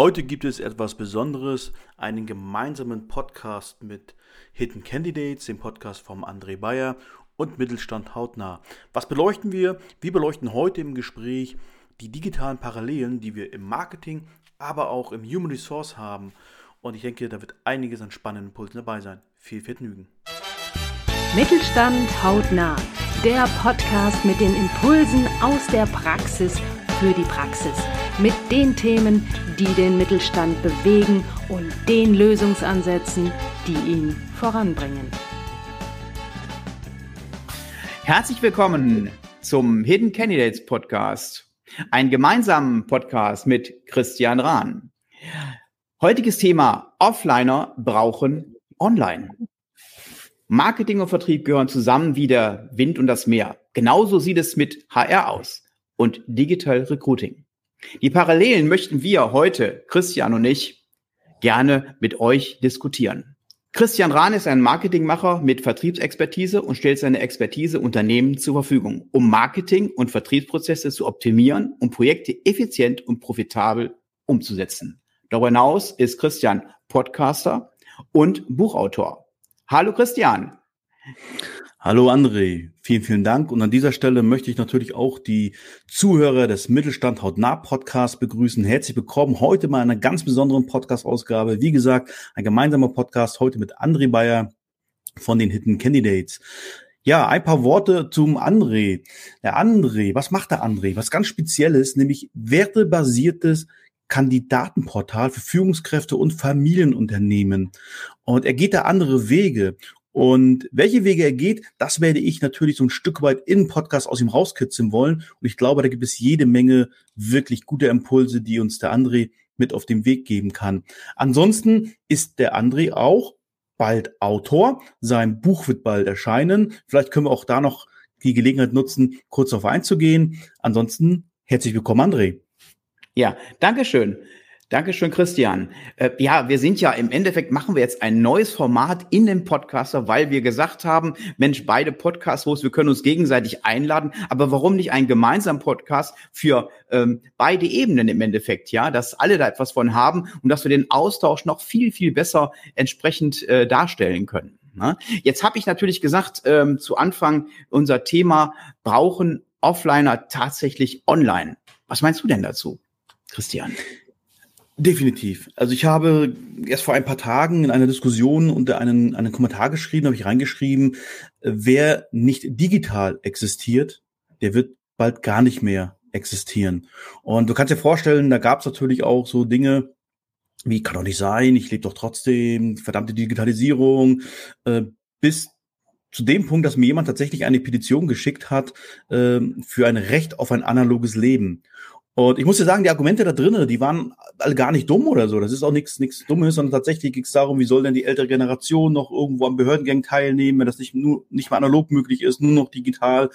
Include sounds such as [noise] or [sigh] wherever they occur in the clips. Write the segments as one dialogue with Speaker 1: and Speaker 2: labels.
Speaker 1: Heute gibt es etwas Besonderes, einen gemeinsamen Podcast mit Hidden Candidates, dem Podcast vom André Bayer und Mittelstand hautnah. Was beleuchten wir? Wir beleuchten heute im Gespräch die digitalen Parallelen, die wir im Marketing, aber auch im Human Resource haben. Und ich denke, da wird einiges an spannenden Impulsen dabei sein. Viel Vergnügen.
Speaker 2: Mittelstand hautnah, der Podcast mit den Impulsen aus der Praxis für die Praxis mit den Themen, die den Mittelstand bewegen und den Lösungsansätzen, die ihn voranbringen.
Speaker 3: Herzlich willkommen zum Hidden Candidates Podcast, ein gemeinsamen Podcast mit Christian Rahn. Heutiges Thema, Offliner brauchen Online. Marketing und Vertrieb gehören zusammen wie der Wind und das Meer. Genauso sieht es mit HR aus und Digital Recruiting. Die Parallelen möchten wir heute, Christian und ich, gerne mit euch diskutieren. Christian Rahn ist ein Marketingmacher mit Vertriebsexpertise und stellt seine Expertise Unternehmen zur Verfügung, um Marketing- und Vertriebsprozesse zu optimieren und Projekte effizient und profitabel umzusetzen. Darüber hinaus ist Christian Podcaster und Buchautor. Hallo Christian.
Speaker 1: Hallo André, vielen, vielen Dank. Und an dieser Stelle möchte ich natürlich auch die Zuhörer des Mittelstand Hautnah Podcast begrüßen. Herzlich willkommen heute mal in einer ganz besonderen Podcast-Ausgabe. Wie gesagt, ein gemeinsamer Podcast heute mit André Bayer von den Hidden Candidates. Ja, ein paar Worte zum André. Der André, was macht der André? Was ganz Spezielles, nämlich wertebasiertes Kandidatenportal für Führungskräfte und Familienunternehmen. Und er geht da andere Wege. Und welche Wege er geht, das werde ich natürlich so ein Stück weit in Podcast aus ihm rauskitzeln wollen. Und ich glaube, da gibt es jede Menge wirklich gute Impulse, die uns der André mit auf den Weg geben kann. Ansonsten ist der André auch bald Autor. Sein Buch wird bald erscheinen. Vielleicht können wir auch da noch die Gelegenheit nutzen, kurz darauf einzugehen. Ansonsten herzlich willkommen, André.
Speaker 3: Ja, Dankeschön. Dankeschön, Christian. Äh, ja, wir sind ja im Endeffekt machen wir jetzt ein neues Format in dem Podcaster, weil wir gesagt haben, Mensch, beide Podcast-Hosts, wir können uns gegenseitig einladen, aber warum nicht einen gemeinsamen Podcast für ähm, beide Ebenen im Endeffekt, ja, dass alle da etwas von haben und dass wir den Austausch noch viel, viel besser entsprechend äh, darstellen können. Ne? Jetzt habe ich natürlich gesagt, ähm, zu Anfang, unser Thema brauchen Offliner tatsächlich online. Was meinst du denn dazu, Christian?
Speaker 1: Definitiv. Also ich habe erst vor ein paar Tagen in einer Diskussion unter einen, einen Kommentar geschrieben, habe ich reingeschrieben, wer nicht digital existiert, der wird bald gar nicht mehr existieren. Und du kannst dir vorstellen, da gab es natürlich auch so Dinge, wie kann doch nicht sein, ich lebe doch trotzdem, verdammte Digitalisierung, äh, bis zu dem Punkt, dass mir jemand tatsächlich eine Petition geschickt hat äh, für ein Recht auf ein analoges Leben. Und ich muss dir sagen, die Argumente da drinnen, die waren alle gar nicht dumm oder so. Das ist auch nichts nichts Dummes, sondern tatsächlich ging es darum, wie soll denn die ältere Generation noch irgendwo am Behördengang teilnehmen, wenn das nicht nur nicht mal analog möglich ist, nur noch digital.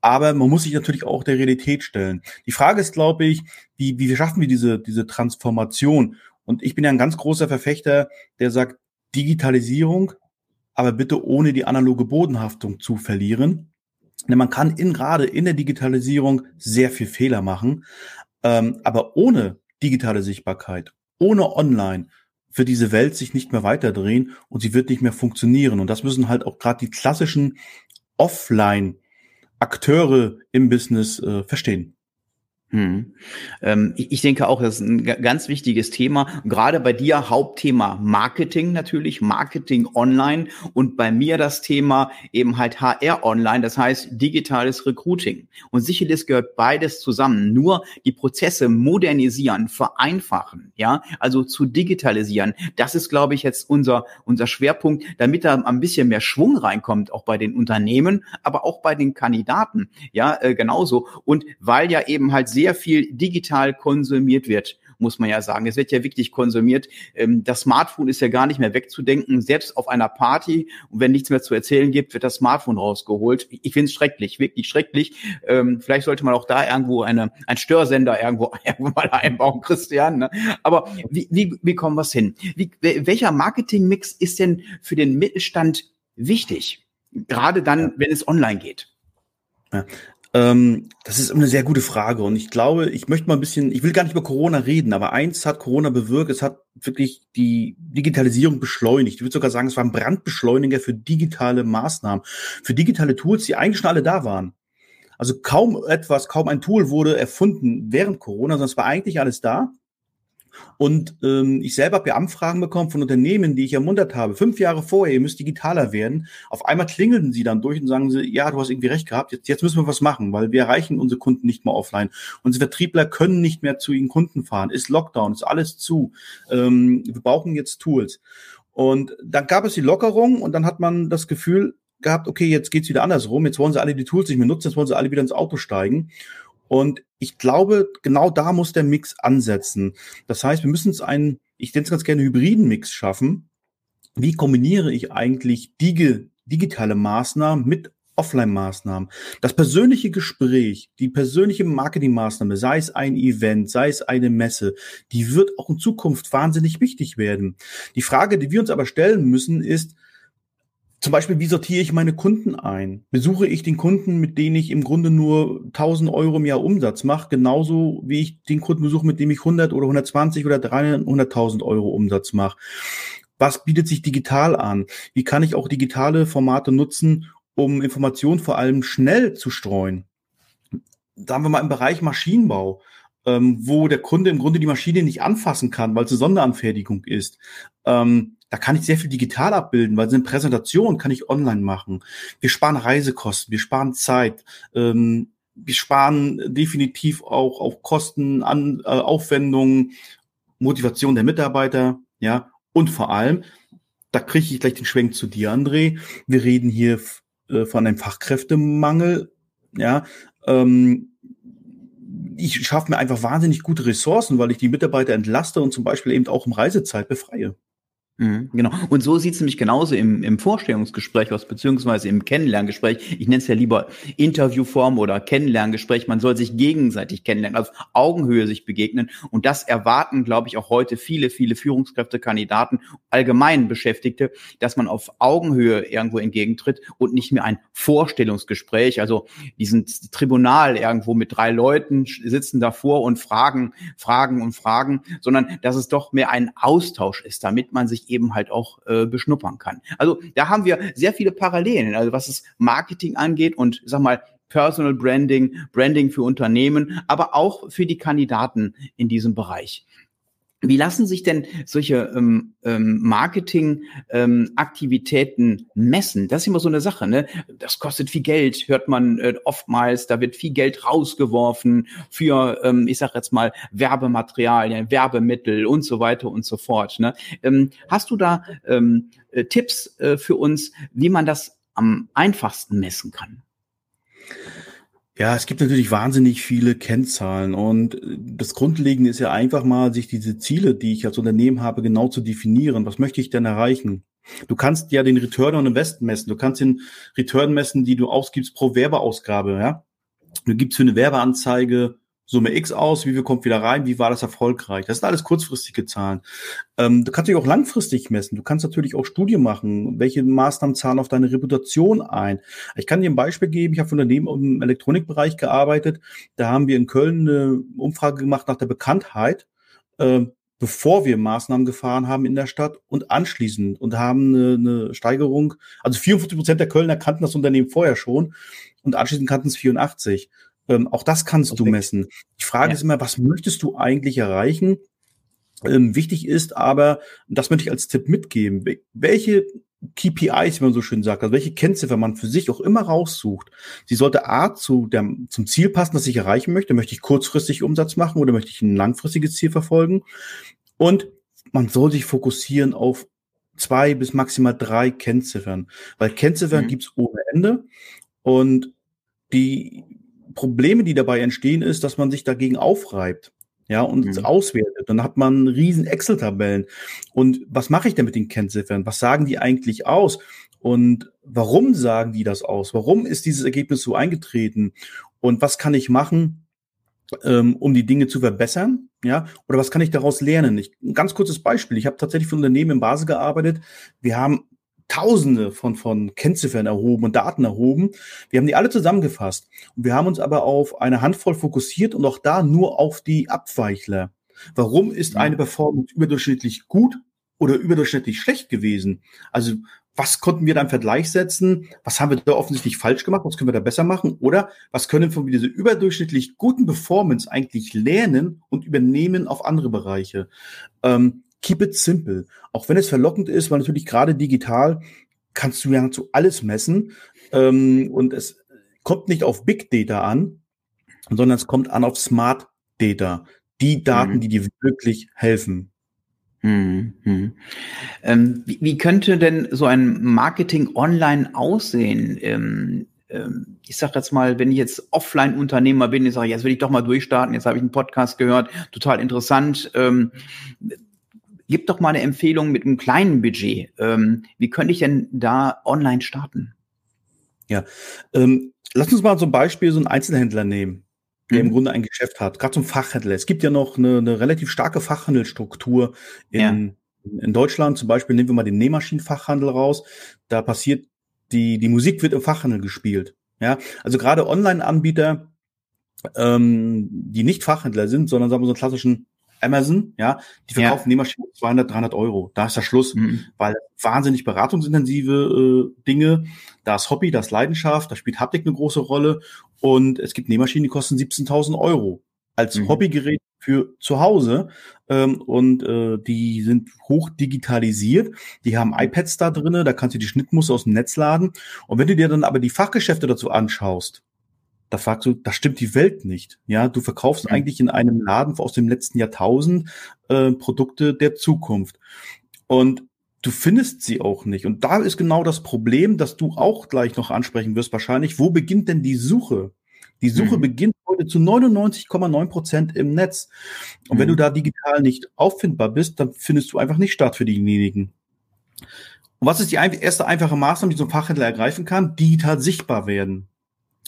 Speaker 1: Aber man muss sich natürlich auch der Realität stellen. Die Frage ist, glaube ich, wie, wie schaffen wir diese, diese Transformation? Und ich bin ja ein ganz großer Verfechter, der sagt, Digitalisierung, aber bitte ohne die analoge Bodenhaftung zu verlieren. Denn man kann in, gerade in der Digitalisierung sehr viel Fehler machen, ähm, aber ohne digitale Sichtbarkeit, ohne Online wird diese Welt sich nicht mehr weiterdrehen und sie wird nicht mehr funktionieren. Und das müssen halt auch gerade die klassischen Offline-Akteure im Business äh, verstehen.
Speaker 3: Hm. Ähm, ich denke auch, das ist ein ganz wichtiges Thema. Gerade bei dir Hauptthema Marketing natürlich, Marketing online und bei mir das Thema eben halt HR online, das heißt digitales Recruiting. Und sicherlich gehört beides zusammen. Nur die Prozesse modernisieren, vereinfachen, ja, also zu digitalisieren. Das ist, glaube ich, jetzt unser, unser Schwerpunkt, damit da ein bisschen mehr Schwung reinkommt, auch bei den Unternehmen, aber auch bei den Kandidaten, ja, äh, genauso. Und weil ja eben halt sehr viel digital konsumiert wird. muss man ja sagen. Es wird ja wirklich konsumiert. Ähm, das Smartphone ist ja gar nicht mehr wegzudenken. Selbst auf einer Party und wenn nichts mehr zu erzählen gibt, wird das Smartphone rausgeholt. Ich finde es schrecklich, wirklich schrecklich. Ähm, vielleicht sollte man auch da irgendwo eine, ein Störsender irgendwo, [laughs] irgendwo mal einbauen, Christian. Ne? Aber wie, wie, wie kommen wir hin? Wie, welcher Marketingmix ist denn für den Mittelstand wichtig? Gerade dann, wenn es online geht.
Speaker 1: Ähm, das ist eine sehr gute Frage und ich glaube, ich möchte mal ein bisschen, ich will gar nicht über Corona reden, aber eins hat Corona bewirkt, es hat wirklich die Digitalisierung beschleunigt. Ich würde sogar sagen, es war ein Brandbeschleuniger für digitale Maßnahmen, für digitale Tools, die eigentlich schon alle da waren. Also kaum etwas, kaum ein Tool wurde erfunden während Corona, sondern es war eigentlich alles da. Und ähm, ich selber habe ja Anfragen bekommen von Unternehmen, die ich ermuntert habe. Fünf Jahre vorher, ihr müsst digitaler werden. Auf einmal klingeln sie dann durch und sagen sie, ja, du hast irgendwie recht gehabt, jetzt, jetzt müssen wir was machen, weil wir erreichen unsere Kunden nicht mehr offline. Unsere Vertriebler können nicht mehr zu ihren Kunden fahren. Ist Lockdown, ist alles zu. Ähm, wir brauchen jetzt Tools. Und dann gab es die Lockerung und dann hat man das Gefühl gehabt, okay, jetzt geht's wieder andersrum. Jetzt wollen sie alle die Tools nicht mehr nutzen, jetzt wollen sie alle wieder ins Auto steigen. Und ich glaube, genau da muss der Mix ansetzen. Das heißt, wir müssen es einen, ich nenne es ganz gerne hybriden Mix schaffen. Wie kombiniere ich eigentlich die digitale Maßnahmen mit Offline-Maßnahmen. Das persönliche Gespräch, die persönliche Marketingmaßnahme, sei es ein Event, sei es eine Messe, die wird auch in Zukunft wahnsinnig wichtig werden. Die Frage, die wir uns aber stellen müssen, ist, zum Beispiel, wie sortiere ich meine Kunden ein? Besuche ich den Kunden, mit denen ich im Grunde nur 1000 Euro im Jahr Umsatz mache, genauso wie ich den Kunden besuche, mit dem ich 100 oder 120 oder 300.000 Euro Umsatz mache? Was bietet sich digital an? Wie kann ich auch digitale Formate nutzen, um Informationen vor allem schnell zu streuen? Sagen wir mal im Bereich Maschinenbau, ähm, wo der Kunde im Grunde die Maschine nicht anfassen kann, weil es eine Sonderanfertigung ist. Ähm, da kann ich sehr viel digital abbilden, weil so eine Präsentation kann ich online machen. Wir sparen Reisekosten, wir sparen Zeit, ähm, wir sparen definitiv auch auf Kosten, an äh, Aufwendungen, Motivation der Mitarbeiter, ja, und vor allem, da kriege ich gleich den Schwenk zu dir, André. Wir reden hier äh, von einem Fachkräftemangel, ja. Ähm, ich schaffe mir einfach wahnsinnig gute Ressourcen, weil ich die Mitarbeiter entlaste und zum Beispiel eben auch im Reisezeit befreie.
Speaker 3: Mhm, genau. Und so sieht es nämlich genauso im, im Vorstellungsgespräch aus, beziehungsweise im Kennenlerngespräch. Ich nenne es ja lieber Interviewform oder Kennenlerngespräch. Man soll sich gegenseitig kennenlernen, auf Augenhöhe sich begegnen. Und das erwarten, glaube ich, auch heute viele, viele Führungskräfte, Kandidaten, allgemein Beschäftigte, dass man auf Augenhöhe irgendwo entgegentritt und nicht mehr ein Vorstellungsgespräch, also diesen Tribunal irgendwo mit drei Leuten sitzen davor und fragen, fragen und fragen, sondern dass es doch mehr ein Austausch ist, damit man sich eben halt auch äh, beschnuppern kann. Also da haben wir sehr viele Parallelen, also was das Marketing angeht und sag mal Personal Branding, Branding für Unternehmen, aber auch für die Kandidaten in diesem Bereich. Wie lassen sich denn solche ähm, ähm, Marketing-Aktivitäten ähm, messen? Das ist immer so eine Sache. Ne? Das kostet viel Geld, hört man äh, oftmals. Da wird viel Geld rausgeworfen für, ähm, ich sage jetzt mal, Werbematerialien, Werbemittel und so weiter und so fort. Ne? Ähm, hast du da ähm, äh, Tipps äh, für uns, wie man das am einfachsten messen kann?
Speaker 1: Ja, es gibt natürlich wahnsinnig viele Kennzahlen und das Grundlegende ist ja einfach mal, sich diese Ziele, die ich als Unternehmen habe, genau zu definieren. Was möchte ich denn erreichen? Du kannst ja den Return on Invest messen. Du kannst den Return messen, die du ausgibst pro Werbeausgabe, ja. Du gibst für eine Werbeanzeige Summe X aus, wie viel kommt wieder rein, wie war das erfolgreich. Das sind alles kurzfristige Zahlen. Ähm, du kannst dich auch langfristig messen. Du kannst natürlich auch Studien machen. Welche Maßnahmen zahlen auf deine Reputation ein? Ich kann dir ein Beispiel geben. Ich habe für Unternehmen im Elektronikbereich gearbeitet. Da haben wir in Köln eine Umfrage gemacht nach der Bekanntheit. Äh, bevor wir Maßnahmen gefahren haben in der Stadt und anschließend und haben eine, eine Steigerung, also 54 Prozent der Kölner kannten das Unternehmen vorher schon und anschließend kannten es 84. Ähm, auch das kannst okay. du messen. Die Frage ja. ist immer, was möchtest du eigentlich erreichen? Ähm, wichtig ist aber, das möchte ich als Tipp mitgeben, welche KPIs, wie man so schön sagt, also welche Kennziffer man für sich auch immer raussucht. Sie sollte A zu der, zum Ziel passen, das ich erreichen möchte. Möchte ich kurzfristig Umsatz machen oder möchte ich ein langfristiges Ziel verfolgen? Und man soll sich fokussieren auf zwei bis maximal drei Kennziffern, weil Kennziffern mhm. gibt's ohne Ende und die Probleme, die dabei entstehen, ist, dass man sich dagegen aufreibt. ja, und mhm. auswertet. Dann hat man riesen Excel-Tabellen. Und was mache ich denn mit den Kennziffern? Was sagen die eigentlich aus? Und warum sagen die das aus? Warum ist dieses Ergebnis so eingetreten? Und was kann ich machen, ähm, um die Dinge zu verbessern? Ja, oder was kann ich daraus lernen? Ich, ein ganz kurzes Beispiel. Ich habe tatsächlich für Unternehmen in Basel gearbeitet. Wir haben Tausende von, von Kennziffern erhoben und Daten erhoben. Wir haben die alle zusammengefasst. Und wir haben uns aber auf eine Handvoll fokussiert und auch da nur auf die Abweichler. Warum ist eine Performance überdurchschnittlich gut oder überdurchschnittlich schlecht gewesen? Also was konnten wir da im Vergleich setzen? Was haben wir da offensichtlich falsch gemacht? Was können wir da besser machen? Oder was können wir von dieser überdurchschnittlich guten Performance eigentlich lernen und übernehmen auf andere Bereiche? Ähm, keep it simple. Auch wenn es verlockend ist, weil natürlich gerade digital kannst du ja zu alles messen ähm, und es kommt nicht auf Big Data an, sondern es kommt an auf Smart Data. Die Daten, mhm. die dir wirklich helfen.
Speaker 3: Mhm. Mhm. Ähm, wie, wie, könnte denn so ein Marketing online aussehen? Ähm, ähm, ich sage jetzt mal, wenn ich jetzt Offline-Unternehmer bin, ich sage, jetzt will ich doch mal durchstarten, jetzt habe ich einen Podcast gehört, total interessant. Ähm, Gib doch mal eine Empfehlung mit einem kleinen Budget. Ähm, wie könnte ich denn da online starten?
Speaker 1: Ja, ähm, lass uns mal zum Beispiel so einen Einzelhändler nehmen, der mhm. im Grunde ein Geschäft hat, gerade zum Fachhändler. Es gibt ja noch eine, eine relativ starke Fachhandelsstruktur in, ja. in Deutschland. Zum Beispiel nehmen wir mal den Nähmaschinenfachhandel raus. Da passiert die, die Musik wird im Fachhandel gespielt. Ja, also gerade Online-Anbieter, ähm, die nicht Fachhändler sind, sondern sagen wir so einen klassischen Amazon, ja, die verkaufen ja. Nähmaschinen 200, 300 Euro. Da ist der Schluss, mhm. weil wahnsinnig beratungsintensive äh, Dinge, da ist Hobby, da ist Leidenschaft, da spielt Haptik eine große Rolle und es gibt Nähmaschinen, die kosten 17.000 Euro als mhm. Hobbygerät für zu Hause ähm, und äh, die sind hoch digitalisiert. Die haben iPads da drinnen, da kannst du die Schnittmuster aus dem Netz laden und wenn du dir dann aber die Fachgeschäfte dazu anschaust, da fragst du, da stimmt die Welt nicht. Ja, du verkaufst mhm. eigentlich in einem Laden aus dem letzten Jahrtausend äh, Produkte der Zukunft. Und du findest sie auch nicht. Und da ist genau das Problem, dass du auch gleich noch ansprechen wirst wahrscheinlich. Wo beginnt denn die Suche? Die Suche mhm. beginnt heute zu 99,9 Prozent im Netz. Und mhm. wenn du da digital nicht auffindbar bist, dann findest du einfach nicht statt für diejenigen. Und was ist die erste einfache Maßnahme, die so ein Fachhändler ergreifen kann? Digital sichtbar werden.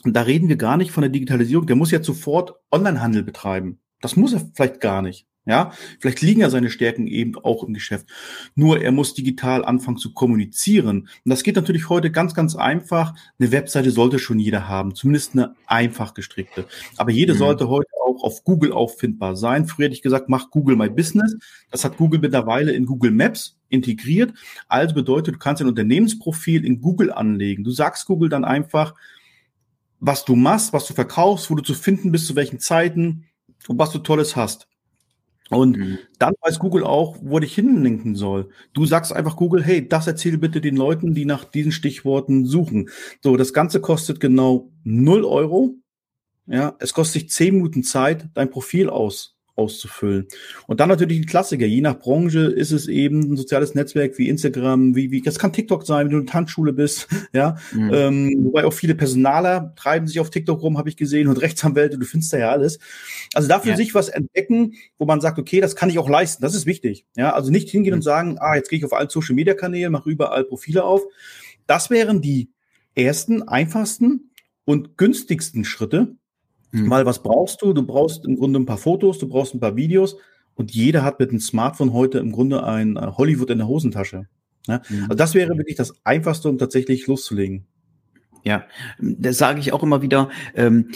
Speaker 1: Und da reden wir gar nicht von der Digitalisierung. Der muss ja sofort Onlinehandel betreiben. Das muss er vielleicht gar nicht. Ja, vielleicht liegen ja seine Stärken eben auch im Geschäft. Nur er muss digital anfangen zu kommunizieren. Und das geht natürlich heute ganz, ganz einfach. Eine Webseite sollte schon jeder haben, zumindest eine einfach gestrickte. Aber jede mhm. sollte heute auch auf Google auffindbar sein. Früher hätte ich gesagt, mach Google My Business. Das hat Google mittlerweile in Google Maps integriert. Also bedeutet, du kannst ein Unternehmensprofil in Google anlegen. Du sagst Google dann einfach, was du machst, was du verkaufst, wo du zu finden bist, zu welchen Zeiten und was du Tolles hast. Und mhm. dann weiß Google auch, wo dich hinlinken soll. Du sagst einfach Google, hey, das erzähl bitte den Leuten, die nach diesen Stichworten suchen. So, das Ganze kostet genau null Euro. Ja, es kostet dich zehn Minuten Zeit, dein Profil aus auszufüllen. Und dann natürlich ein Klassiker. Je nach Branche ist es eben ein soziales Netzwerk wie Instagram, wie, wie, das kann TikTok sein, wenn du in der Tanzschule bist, [laughs] ja. Mhm. Ähm, wobei auch viele Personaler treiben sich auf TikTok rum, habe ich gesehen, und [laughs] Rechtsanwälte, du findest da ja alles. Also dafür ja. sich was entdecken, wo man sagt, okay, das kann ich auch leisten, das ist wichtig. Ja, also nicht hingehen mhm. und sagen, ah, jetzt gehe ich auf allen Social Media Kanälen, mache überall Profile auf. Das wären die ersten, einfachsten und günstigsten Schritte, Mhm. Weil was brauchst du? Du brauchst im Grunde ein paar Fotos, du brauchst ein paar Videos und jeder hat mit einem Smartphone heute im Grunde ein äh, Hollywood in der Hosentasche. Ja? Mhm. Also das wäre wirklich das Einfachste, um tatsächlich loszulegen.
Speaker 3: Ja, das sage ich auch immer wieder. Ähm,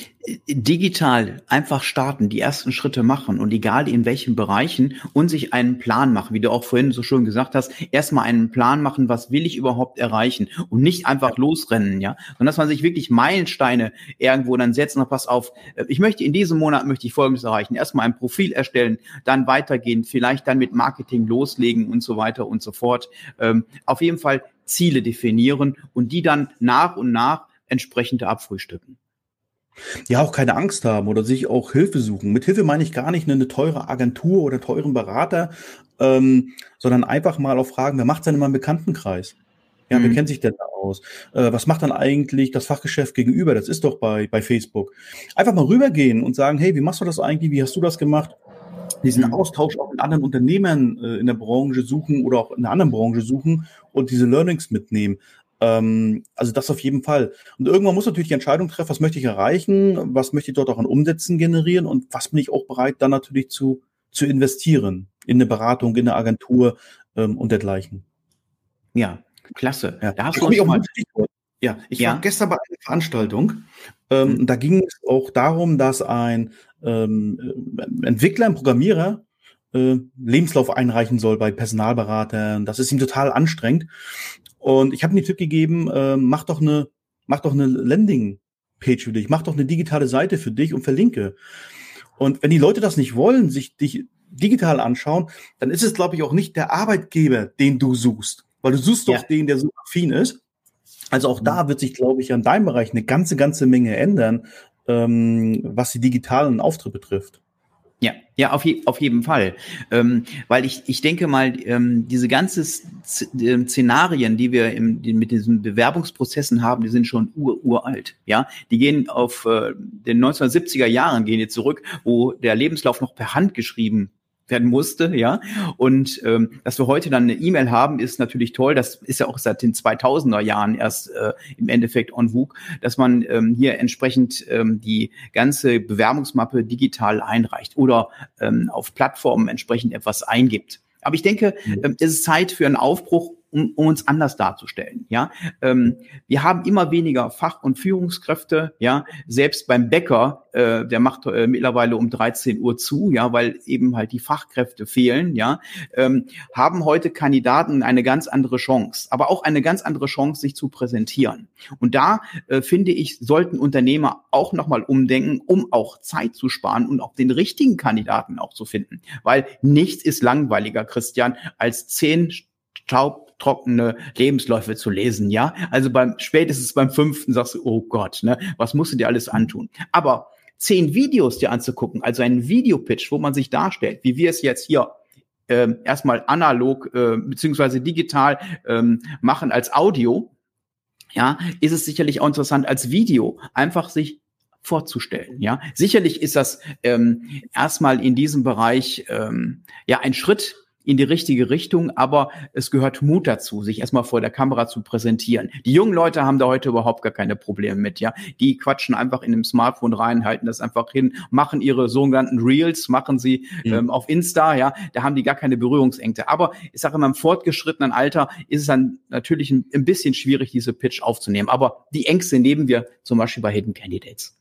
Speaker 3: digital einfach starten, die ersten Schritte machen und egal in welchen Bereichen und sich einen Plan machen, wie du auch vorhin so schön gesagt hast, erstmal einen Plan machen, was will ich überhaupt erreichen und nicht einfach losrennen, ja, sondern dass man sich wirklich Meilensteine irgendwo dann setzt und pass auf, äh, ich möchte in diesem Monat möchte ich Folgendes erreichen, erstmal ein Profil erstellen, dann weitergehen, vielleicht dann mit Marketing loslegen und so weiter und so fort. Ähm, auf jeden Fall Ziele definieren und die dann nach und nach entsprechend abfrühstücken.
Speaker 1: Ja, auch keine Angst haben oder sich auch Hilfe suchen. Mit Hilfe meine ich gar nicht eine teure Agentur oder teuren Berater, ähm, sondern einfach mal auf Fragen, wer macht denn in meinem Bekanntenkreis? Ja, mhm. wer kennt sich denn da aus? Äh, was macht dann eigentlich das Fachgeschäft gegenüber? Das ist doch bei, bei Facebook. Einfach mal rübergehen und sagen, hey, wie machst du das eigentlich? Wie hast du das gemacht? Diesen mhm. Austausch auch mit anderen Unternehmern äh, in der Branche suchen oder auch in einer anderen Branche suchen und diese Learnings mitnehmen. Ähm, also das auf jeden Fall. Und irgendwann muss natürlich die Entscheidung treffen, was möchte ich erreichen, was möchte ich dort auch an Umsätzen generieren und was bin ich auch bereit, dann natürlich zu, zu investieren in eine Beratung, in eine Agentur ähm, und dergleichen.
Speaker 3: Ja, klasse.
Speaker 1: Ja. Da hast du auch mal ja, ich ja. war gestern bei einer Veranstaltung. Ähm, mhm. Da ging es auch darum, dass ein ähm, Entwickler, ein Programmierer äh, Lebenslauf einreichen soll bei Personalberatern. Das ist ihm total anstrengend. Und ich habe ihm den Tipp gegeben, äh, mach doch eine, mach doch eine Landing-Page für dich, mach doch eine digitale Seite für dich und verlinke. Und wenn die Leute das nicht wollen, sich dich digital anschauen, dann ist es, glaube ich, auch nicht der Arbeitgeber, den du suchst. Weil du suchst ja. doch den, der so affin ist. Also auch da wird sich, glaube ich, an deinem Bereich eine ganze, ganze Menge ändern, ähm, was die digitalen Auftritte betrifft.
Speaker 3: Ja, ja, auf, je, auf jeden Fall. Ähm, weil ich, ich denke mal, ähm, diese ganzen äh, Szenarien, die wir im, die, mit diesen Bewerbungsprozessen haben, die sind schon ur, uralt. Ja, die gehen auf äh, den 1970er Jahren gehen jetzt zurück, wo der Lebenslauf noch per Hand geschrieben werden musste, ja. Und ähm, dass wir heute dann eine E-Mail haben, ist natürlich toll. Das ist ja auch seit den 2000er Jahren erst äh, im Endeffekt on vogue, dass man ähm, hier entsprechend ähm, die ganze Bewerbungsmappe digital einreicht oder ähm, auf Plattformen entsprechend etwas eingibt. Aber ich denke, mhm. ähm, es ist Zeit für einen Aufbruch um, um uns anders darzustellen. Ja, ähm, wir haben immer weniger Fach- und Führungskräfte. Ja, selbst beim Bäcker, äh, der macht äh, mittlerweile um 13 Uhr zu, ja, weil eben halt die Fachkräfte fehlen. Ja, ähm, haben heute Kandidaten eine ganz andere Chance, aber auch eine ganz andere Chance, sich zu präsentieren. Und da äh, finde ich, sollten Unternehmer auch nochmal umdenken, um auch Zeit zu sparen und auch den richtigen Kandidaten auch zu finden, weil nichts ist langweiliger, Christian, als zehn Staub trockene Lebensläufe zu lesen, ja. Also beim spätestens beim fünften sagst du, oh Gott, ne, was musst du dir alles antun? Aber zehn Videos dir anzugucken, also ein Videopitch, wo man sich darstellt, wie wir es jetzt hier ähm, erstmal analog äh, beziehungsweise digital ähm, machen als Audio, ja, ist es sicherlich auch interessant als Video einfach sich vorzustellen. Ja, sicherlich ist das ähm, erstmal in diesem Bereich ähm, ja ein Schritt in die richtige Richtung, aber es gehört Mut dazu, sich erstmal vor der Kamera zu präsentieren. Die jungen Leute haben da heute überhaupt gar keine Probleme mit, ja. Die quatschen einfach in dem Smartphone rein, halten das einfach hin, machen ihre sogenannten Reels, machen sie mhm. ähm, auf Insta, ja. Da haben die gar keine Berührungsängste. Aber ich sage immer, im fortgeschrittenen Alter ist es dann natürlich ein, ein bisschen schwierig, diese Pitch aufzunehmen. Aber die Ängste nehmen wir zum Beispiel bei Hidden Candidates.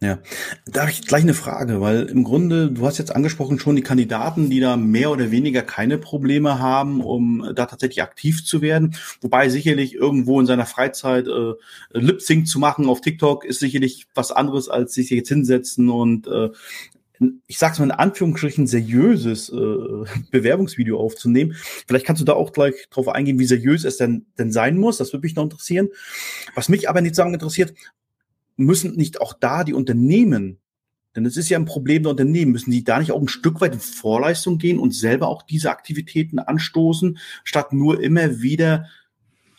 Speaker 1: Ja, da habe ich gleich eine Frage, weil im Grunde, du hast jetzt angesprochen schon die Kandidaten, die da mehr oder weniger keine Probleme haben, um da tatsächlich aktiv zu werden. Wobei sicherlich irgendwo in seiner Freizeit äh, Lip Sync zu machen auf TikTok ist sicherlich was anderes, als sich jetzt hinsetzen und äh, ich sag's mal in Anführungsstrichen, seriöses äh, [laughs] Bewerbungsvideo aufzunehmen. Vielleicht kannst du da auch gleich drauf eingehen, wie seriös es denn, denn sein muss. Das würde mich noch interessieren. Was mich aber nicht sagen interessiert, müssen nicht auch da die Unternehmen, denn es ist ja ein Problem der Unternehmen, müssen die da nicht auch ein Stück weit in Vorleistung gehen und selber auch diese Aktivitäten anstoßen, statt nur immer wieder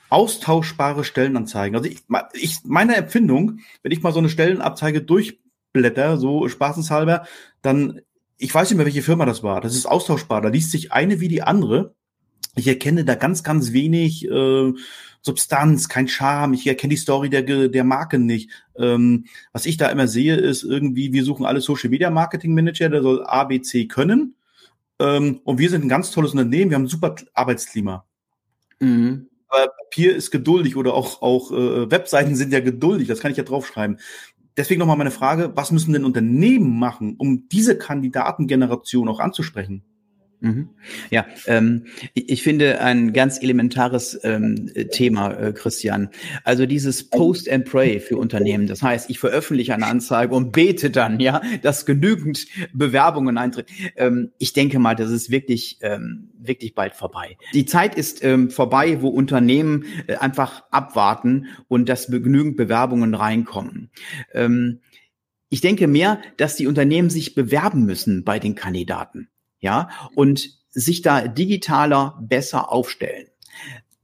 Speaker 1: austauschbare Stellenanzeigen. Also ich, ich meine Empfindung, wenn ich mal so eine Stellenabzeige durchblätter, so spaßenshalber, dann ich weiß nicht mehr, welche Firma das war. Das ist austauschbar. Da liest sich eine wie die andere. Ich erkenne da ganz, ganz wenig äh, Substanz, kein Charme. Ich erkenne die Story der, der Marke nicht. Ähm, was ich da immer sehe, ist irgendwie, wir suchen alle Social Media Marketing Manager, der soll A, B, C können. Ähm, und wir sind ein ganz tolles Unternehmen, wir haben ein super Arbeitsklima. Mhm. Aber Papier ist geduldig oder auch, auch äh, Webseiten sind ja geduldig, das kann ich ja draufschreiben. Deswegen nochmal meine Frage, was müssen denn Unternehmen machen, um diese Kandidatengeneration auch anzusprechen?
Speaker 3: Mhm. Ja, ähm, ich finde ein ganz elementares ähm, Thema, äh, Christian. Also dieses Post and Pray für Unternehmen. Das heißt, ich veröffentliche eine Anzeige und bete dann, ja, dass genügend Bewerbungen eintreten. Ähm, ich denke mal, das ist wirklich, ähm, wirklich bald vorbei. Die Zeit ist ähm, vorbei, wo Unternehmen äh, einfach abwarten und dass genügend Bewerbungen reinkommen. Ähm, ich denke mehr, dass die Unternehmen sich bewerben müssen bei den Kandidaten ja, und sich da digitaler besser aufstellen.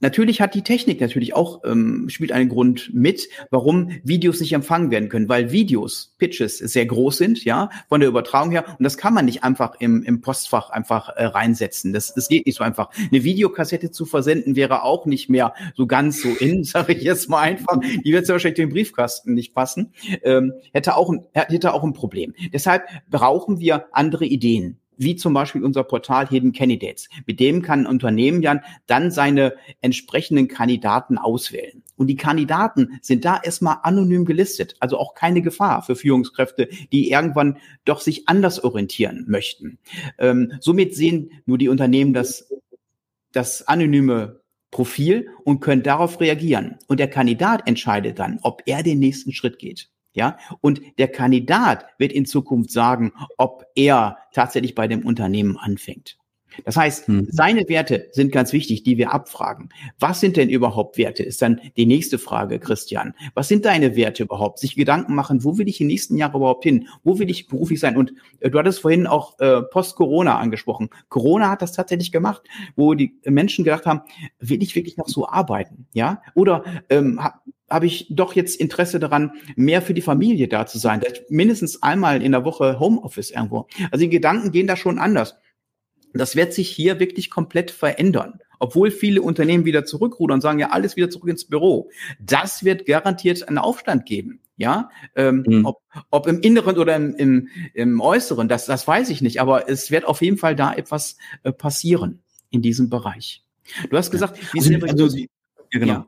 Speaker 3: Natürlich hat die Technik natürlich auch ähm, spielt einen Grund mit, warum Videos nicht empfangen werden können, weil Videos, Pitches sehr groß sind, ja, von der Übertragung her und das kann man nicht einfach im, im Postfach einfach äh, reinsetzen. Das, das geht nicht so einfach. Eine Videokassette zu versenden wäre auch nicht mehr so ganz so in, [laughs] sage ich jetzt mal einfach. Die wird sehr wahrscheinlich den Briefkasten nicht passen. Ähm, hätte auch ein, hätte auch ein Problem. Deshalb brauchen wir andere Ideen wie zum Beispiel unser Portal Hidden Candidates. Mit dem kann ein Unternehmen ja dann seine entsprechenden Kandidaten auswählen. Und die Kandidaten sind da erstmal anonym gelistet, also auch keine Gefahr für Führungskräfte, die irgendwann doch sich anders orientieren möchten. Ähm, somit sehen nur die Unternehmen das, das anonyme Profil und können darauf reagieren. Und der Kandidat entscheidet dann, ob er den nächsten Schritt geht. Ja, und der Kandidat wird in Zukunft sagen, ob er tatsächlich bei dem Unternehmen anfängt. Das heißt, hm. seine Werte sind ganz wichtig, die wir abfragen. Was sind denn überhaupt Werte? Ist dann die nächste Frage, Christian. Was sind deine Werte überhaupt? Sich Gedanken machen, wo will ich den nächsten Jahren überhaupt hin? Wo will ich beruflich sein? Und äh, du hattest vorhin auch äh, Post-Corona angesprochen. Corona hat das tatsächlich gemacht, wo die Menschen gedacht haben, will ich wirklich noch so arbeiten? Ja? Oder ähm, habe ich doch jetzt Interesse daran, mehr für die Familie da zu sein. Mindestens einmal in der Woche Homeoffice irgendwo. Also die Gedanken gehen da schon anders. Das wird sich hier wirklich komplett verändern. Obwohl viele Unternehmen wieder zurückrudern und sagen, ja, alles wieder zurück ins Büro. Das wird garantiert einen Aufstand geben. Ja, ähm, mhm. ob, ob im Inneren oder im, im, im Äußeren, das, das weiß ich nicht. Aber es wird auf jeden Fall da etwas äh, passieren in diesem Bereich. Du hast gesagt,
Speaker 1: ja. also, also, ja, genau. Ja.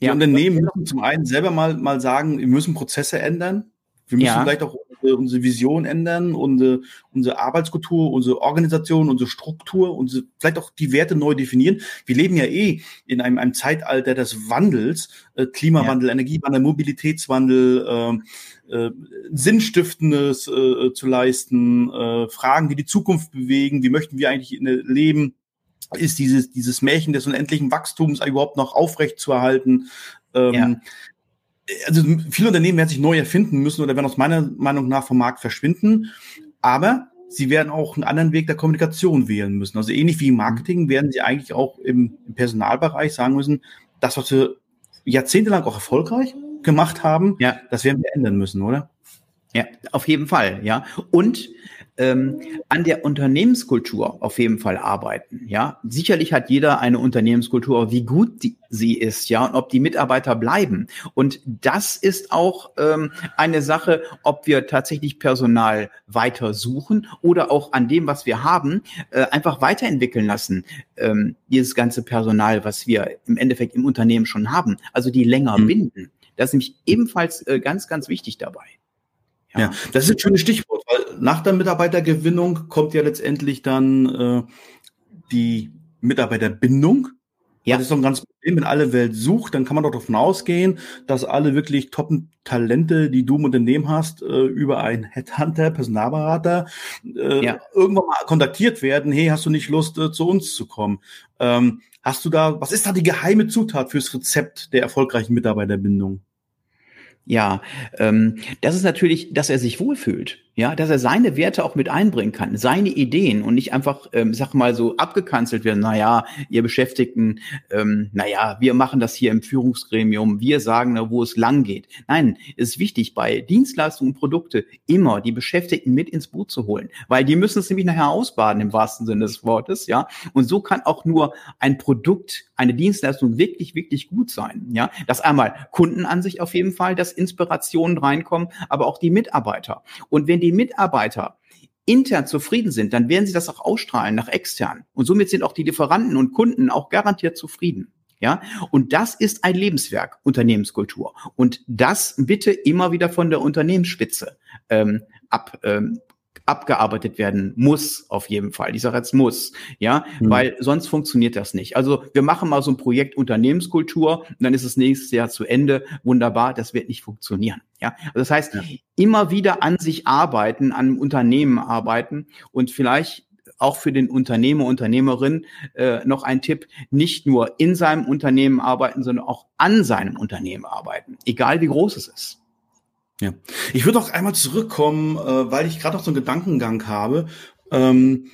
Speaker 1: Die ja. Unternehmen müssen zum einen selber mal, mal sagen, wir müssen Prozesse ändern. Wir müssen ja. vielleicht auch unsere, unsere Vision ändern, unsere, unsere Arbeitskultur, unsere Organisation, unsere Struktur, unsere, vielleicht auch die Werte neu definieren. Wir leben ja eh in einem, einem Zeitalter des Wandels, äh, Klimawandel, ja. Energiewandel, Mobilitätswandel, äh, äh, Sinnstiftendes äh, zu leisten, äh, Fragen, die die Zukunft bewegen, wie möchten wir eigentlich leben, ist dieses, dieses Märchen des unendlichen Wachstums überhaupt noch aufrecht zu erhalten. Ähm, ja. Also viele Unternehmen werden sich neu erfinden müssen oder werden aus meiner Meinung nach vom Markt verschwinden. Aber sie werden auch einen anderen Weg der Kommunikation wählen müssen. Also ähnlich wie im Marketing werden sie eigentlich auch im, im Personalbereich sagen müssen, das, was wir jahrzehntelang auch erfolgreich gemacht haben, ja. das werden wir ändern müssen, oder?
Speaker 3: Ja, auf jeden Fall, ja. Und ähm, an der Unternehmenskultur auf jeden Fall arbeiten. Ja, sicherlich hat jeder eine Unternehmenskultur, wie gut die, sie ist, ja, und ob die Mitarbeiter bleiben. Und das ist auch ähm, eine Sache, ob wir tatsächlich Personal weiter suchen oder auch an dem, was wir haben, äh, einfach weiterentwickeln lassen. Ähm, dieses ganze Personal, was wir im Endeffekt im Unternehmen schon haben, also die länger mhm. binden. Das ist nämlich ebenfalls äh, ganz, ganz wichtig dabei.
Speaker 1: Ja. ja, das ist ein schönes Stichwort, weil nach der Mitarbeitergewinnung kommt ja letztendlich dann äh, die Mitarbeiterbindung. Ja. Das ist doch ein ganz Problem, wenn alle Welt sucht, dann kann man doch davon ausgehen, dass alle wirklich toppen Talente, die du im Unternehmen hast, äh, über einen Headhunter, Personalberater, äh, ja. irgendwann mal kontaktiert werden, hey, hast du nicht Lust, äh, zu uns zu kommen? Ähm, hast du da, was ist da die geheime Zutat fürs Rezept der erfolgreichen Mitarbeiterbindung?
Speaker 3: Ja, ähm, das ist natürlich, dass er sich wohlfühlt. Ja, dass er seine Werte auch mit einbringen kann, seine Ideen und nicht einfach, ähm, sag mal so, abgekanzelt werden. Naja, ihr Beschäftigten, ähm, naja, wir machen das hier im Führungsgremium, wir sagen, wo es lang geht. Nein, es ist wichtig, bei Dienstleistungen und Produkte immer die Beschäftigten mit ins Boot zu holen, weil die müssen es nämlich nachher ausbaden im wahrsten Sinne des Wortes, ja. Und so kann auch nur ein Produkt, eine Dienstleistung wirklich, wirklich gut sein, ja. Das einmal Kundenansicht auf jeden Fall, dass Inspirationen reinkommen, aber auch die Mitarbeiter. Und wenn die Mitarbeiter intern zufrieden sind, dann werden sie das auch ausstrahlen nach extern. Und somit sind auch die Lieferanten und Kunden auch garantiert zufrieden. Ja, und das ist ein Lebenswerk, Unternehmenskultur. Und das bitte immer wieder von der Unternehmensspitze ähm, ab, ähm, abgearbeitet werden muss, auf jeden Fall. Ich sage jetzt muss, ja, mhm. weil sonst funktioniert das nicht. Also wir machen mal so ein Projekt Unternehmenskultur und dann ist es nächstes Jahr zu Ende. Wunderbar, das wird nicht funktionieren. Ja, also das heißt, ja. immer wieder an sich arbeiten, an Unternehmen arbeiten und vielleicht auch für den Unternehmer, Unternehmerin äh, noch ein Tipp, nicht nur in seinem Unternehmen arbeiten, sondern auch an seinem Unternehmen arbeiten, egal wie groß es ist.
Speaker 1: Ja, ich würde auch einmal zurückkommen, äh, weil ich gerade noch so einen Gedankengang habe. Ähm,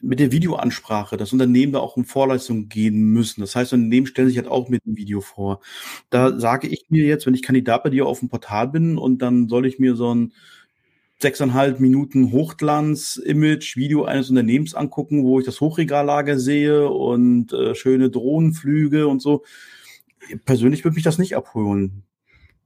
Speaker 1: mit der Videoansprache, dass Unternehmen da auch in Vorleistung gehen müssen. Das heißt, Unternehmen stellen sich halt auch mit dem Video vor. Da sage ich mir jetzt, wenn ich Kandidat bei dir auf dem Portal bin und dann soll ich mir so ein sechseinhalb Minuten Hochglanz-Image-Video eines Unternehmens angucken, wo ich das Hochregallager sehe und äh, schöne Drohnenflüge und so. Persönlich würde mich das nicht abholen.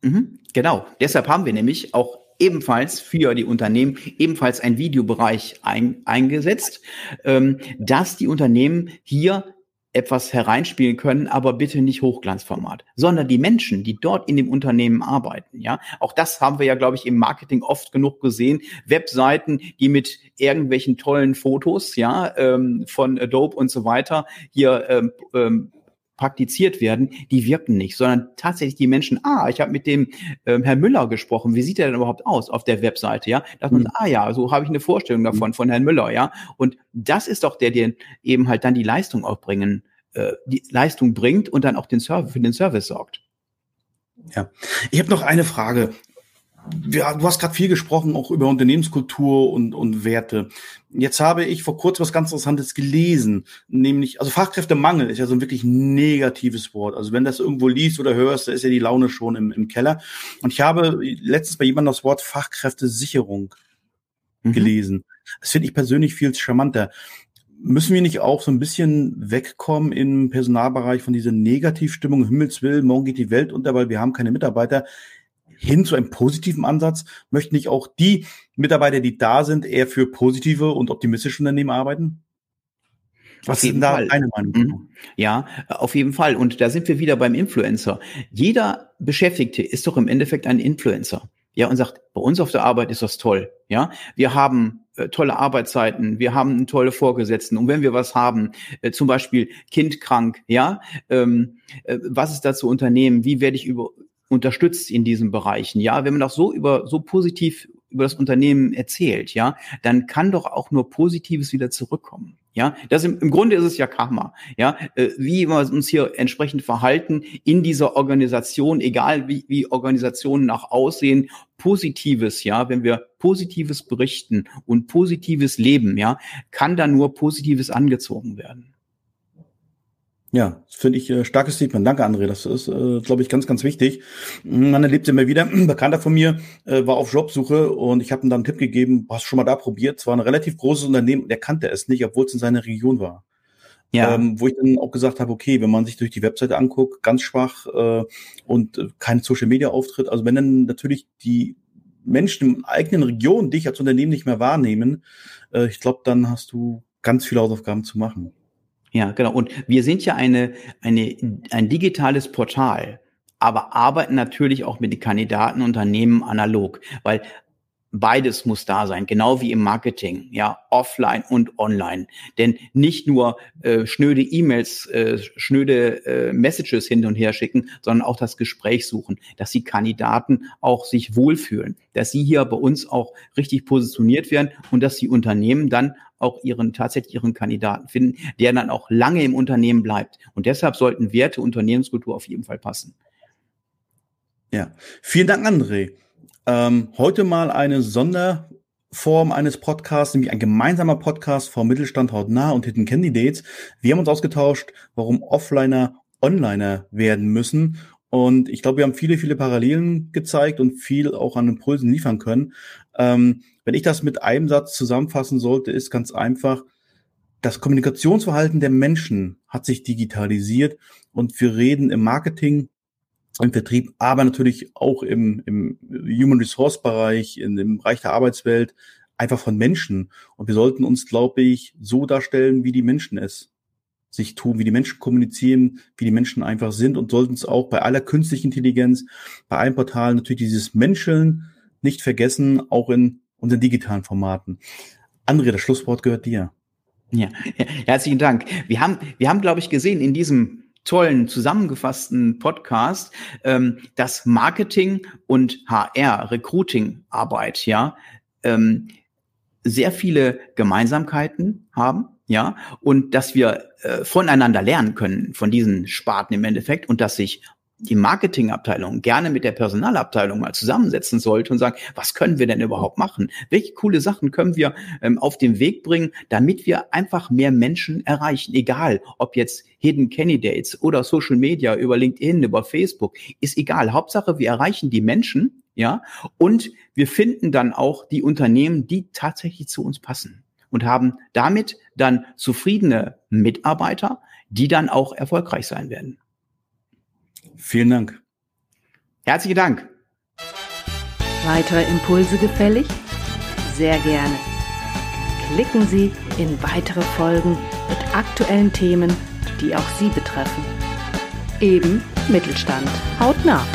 Speaker 3: Mhm, genau. Deshalb haben wir nämlich auch ebenfalls für die Unternehmen ebenfalls ein Videobereich ein, eingesetzt, ähm, dass die Unternehmen hier etwas hereinspielen können, aber bitte nicht Hochglanzformat, sondern die Menschen, die dort in dem Unternehmen arbeiten, ja. Auch das haben wir ja, glaube ich, im Marketing oft genug gesehen. Webseiten, die mit irgendwelchen tollen Fotos, ja, ähm, von Adobe und so weiter hier ähm, ähm, praktiziert werden, die wirken nicht, sondern tatsächlich die Menschen, ah, ich habe mit dem ähm, Herrn Müller gesprochen, wie sieht er denn überhaupt aus auf der Webseite, ja? Dass man, mhm. ah ja, so habe ich eine Vorstellung davon, von Herrn Müller, ja? Und das ist doch der, der eben halt dann die Leistung auch bringen, äh, die Leistung bringt und dann auch den Service, für den Service sorgt.
Speaker 1: Ja, ich habe noch eine Frage ja, du hast gerade viel gesprochen, auch über Unternehmenskultur und, und Werte. Jetzt habe ich vor kurzem was ganz Interessantes gelesen, nämlich, also Fachkräftemangel ist ja so ein wirklich negatives Wort. Also wenn das irgendwo liest oder hörst, da ist ja die Laune schon im, im Keller. Und ich habe letztens bei jemandem das Wort Fachkräftesicherung mhm. gelesen. Das finde ich persönlich viel charmanter. Müssen wir nicht auch so ein bisschen wegkommen im Personalbereich von dieser Negativstimmung, Himmels Willen, morgen geht die Welt unter, weil wir haben keine Mitarbeiter hin zu einem positiven Ansatz? Möchten nicht auch die Mitarbeiter, die da sind, eher für positive und optimistische Unternehmen arbeiten?
Speaker 3: Was ist denn da Fall. eine Meinung? Mhm. Ja, auf jeden Fall. Und da sind wir wieder beim Influencer. Jeder Beschäftigte ist doch im Endeffekt ein Influencer. Ja, und sagt, bei uns auf der Arbeit ist das toll. Ja, wir haben äh, tolle Arbeitszeiten, wir haben tolle Vorgesetzten. Und wenn wir was haben, äh, zum Beispiel Kind krank, ja, ähm, äh, was ist da zu unternehmen? Wie werde ich über, unterstützt in diesen Bereichen. Ja, wenn man auch so über so positiv über das Unternehmen erzählt, ja, dann kann doch auch nur Positives wieder zurückkommen. Ja, das im, im Grunde ist es ja Karma. Ja, äh, wie wir uns hier entsprechend verhalten in dieser Organisation, egal wie, wie Organisationen nach aussehen, Positives, ja, wenn wir Positives berichten und Positives leben, ja, kann da nur Positives angezogen werden.
Speaker 1: Ja, das finde ich äh, starkes Statement. Danke, André. Das ist, äh, glaube ich, ganz, ganz wichtig. Man erlebt immer wieder. Ein [clears throat] Bekannter von mir äh, war auf Jobsuche und ich habe ihm dann einen Tipp gegeben, hast du schon mal da probiert. Es war ein relativ großes Unternehmen, der kannte es nicht, obwohl es in seiner Region war. Ja. Ähm, wo ich dann auch gesagt habe, okay, wenn man sich durch die Webseite anguckt, ganz schwach äh, und äh, kein Social Media Auftritt, also wenn dann natürlich die Menschen in eigenen Regionen dich als Unternehmen nicht mehr wahrnehmen, äh, ich glaube, dann hast du ganz viele Hausaufgaben zu machen.
Speaker 3: Ja, genau. Und wir sind ja eine, eine, ein digitales Portal, aber arbeiten natürlich auch mit den Kandidatenunternehmen analog, weil Beides muss da sein, genau wie im Marketing, ja, offline und online. Denn nicht nur äh, schnöde E-Mails, äh, schnöde äh, Messages hin und her schicken, sondern auch das Gespräch suchen, dass die Kandidaten auch sich wohlfühlen, dass sie hier bei uns auch richtig positioniert werden und dass die Unternehmen dann auch ihren tatsächlich ihren Kandidaten finden, der dann auch lange im Unternehmen bleibt. Und deshalb sollten Werte Unternehmenskultur auf jeden Fall passen.
Speaker 1: Ja, vielen Dank, André. Ähm, heute mal eine Sonderform eines Podcasts, nämlich ein gemeinsamer Podcast vom Mittelstand hautnah und Hidden Candidates. Wir haben uns ausgetauscht, warum Offliner Onliner werden müssen. Und ich glaube, wir haben viele, viele Parallelen gezeigt und viel auch an Impulsen liefern können. Ähm, wenn ich das mit einem Satz zusammenfassen sollte, ist ganz einfach, das Kommunikationsverhalten der Menschen hat sich digitalisiert und wir reden im Marketing, im Vertrieb, aber natürlich auch im, im Human Resource Bereich, in dem Bereich der Arbeitswelt, einfach von Menschen. Und wir sollten uns, glaube ich, so darstellen, wie die Menschen es sich tun, wie die Menschen kommunizieren, wie die Menschen einfach sind und sollten es auch bei aller künstlichen Intelligenz, bei allen Portalen natürlich dieses Menscheln nicht vergessen, auch in unseren digitalen Formaten. André, das Schlusswort gehört dir.
Speaker 3: Ja, [laughs] herzlichen Dank. Wir haben, wir haben, glaube ich, gesehen in diesem tollen zusammengefassten Podcast, ähm, dass Marketing und HR, Recruiting-Arbeit, ja, ähm, sehr viele Gemeinsamkeiten haben, ja, und dass wir äh, voneinander lernen können, von diesen Sparten im Endeffekt, und dass sich die Marketingabteilung gerne mit der Personalabteilung mal zusammensetzen sollte und sagen, was können wir denn überhaupt machen? Welche coole Sachen können wir ähm, auf den Weg bringen, damit wir einfach mehr Menschen erreichen? Egal, ob jetzt Hidden Candidates oder Social Media über LinkedIn, über Facebook, ist egal. Hauptsache, wir erreichen die Menschen, ja, und wir finden dann auch die Unternehmen, die tatsächlich zu uns passen und haben damit dann zufriedene Mitarbeiter, die dann auch erfolgreich sein werden.
Speaker 1: Vielen Dank.
Speaker 3: Herzlichen Dank.
Speaker 2: Weitere Impulse gefällig? Sehr gerne. Klicken Sie in weitere Folgen mit aktuellen Themen, die auch Sie betreffen. Eben Mittelstand. Haut nach.